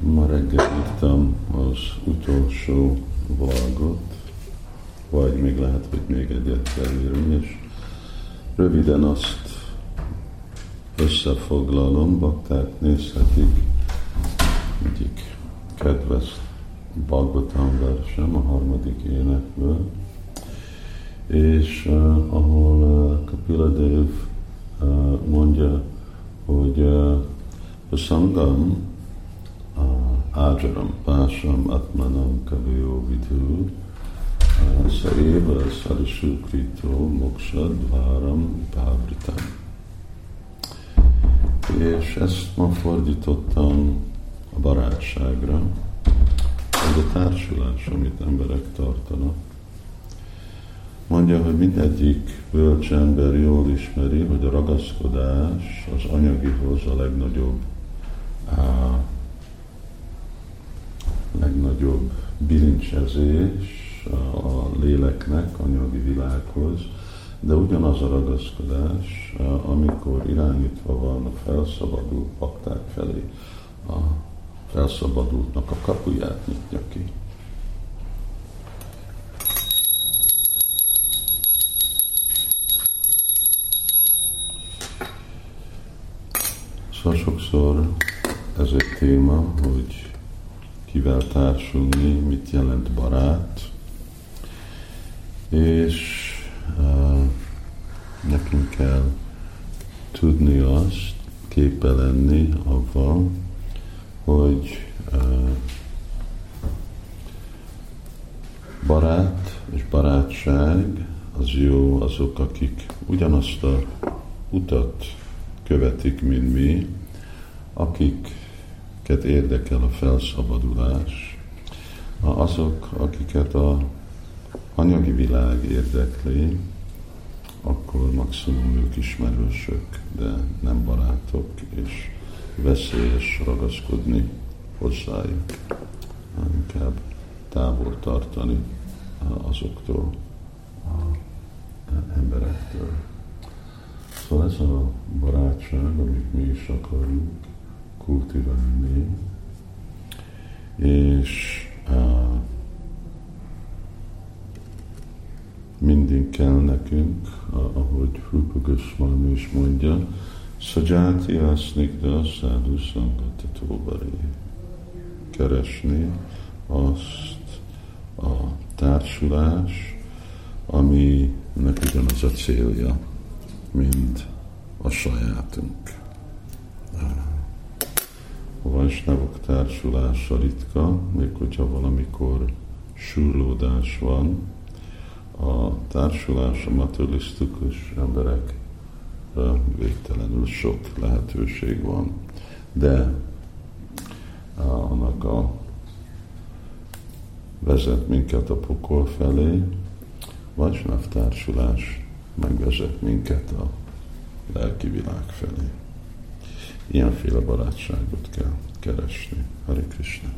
Ma reggel írtam az utolsó vlogot, vagy még lehet, hogy még egyet kell írni, és röviden azt összefoglalom, bakták nézhetik, egyik kedves Bhagavatam versem a harmadik énekből, és uh, ahol uh, Kapila Dev uh, mondja, hogy uh, uh, ájaram, pásam, atmanam, kaviyo vidhu, Saeva Sarasukrito Moksa Dvaram Pavritam. És ezt ma fordítottam a barátságra, ez a társulás, amit emberek tartanak. Mondja, hogy mindegyik bölcs ember jól ismeri, hogy a ragaszkodás az anyagihoz a legnagyobb, a legnagyobb bilincsezés a léleknek, anyagi világhoz, de ugyanaz a ragaszkodás, amikor irányítva van a felszabadult pakták felé, a felszabadultnak a kapuját nyitja ki. Szóval sokszor ez egy téma, hogy kivel társulni, mit jelent barát, és uh, nekünk kell tudni azt, képe lenni avval, hogy uh, barát és barátság az jó azok, akik ugyanazt a utat követik, mint mi, akiket érdekel a felszabadulás, azok, akiket a anyagi világ érdekli, akkor maximum ők ismerősök, de nem barátok, és veszélyes ragaszkodni hozzájuk, inkább távol tartani azoktól, az emberektől. Szóval ez a barátság, amit mi is akarunk kultiválni, és uh, mindig kell nekünk, ahogy Rupa Goswami is mondja, Asnigda Sadhu Sangatatóbari keresni azt a társulás, aminek ugyanaz a célja, mint a sajátunk. A Vajsnavok társulása ritka, még hogyha valamikor surlódás van, a társulás, a materialisztikus emberek végtelenül sok lehetőség van. De annak a vezet minket a pokol felé, vagy társulás megvezet minket a lelki világ felé. Ilyenféle barátságot kell keresni. Hari Krishna.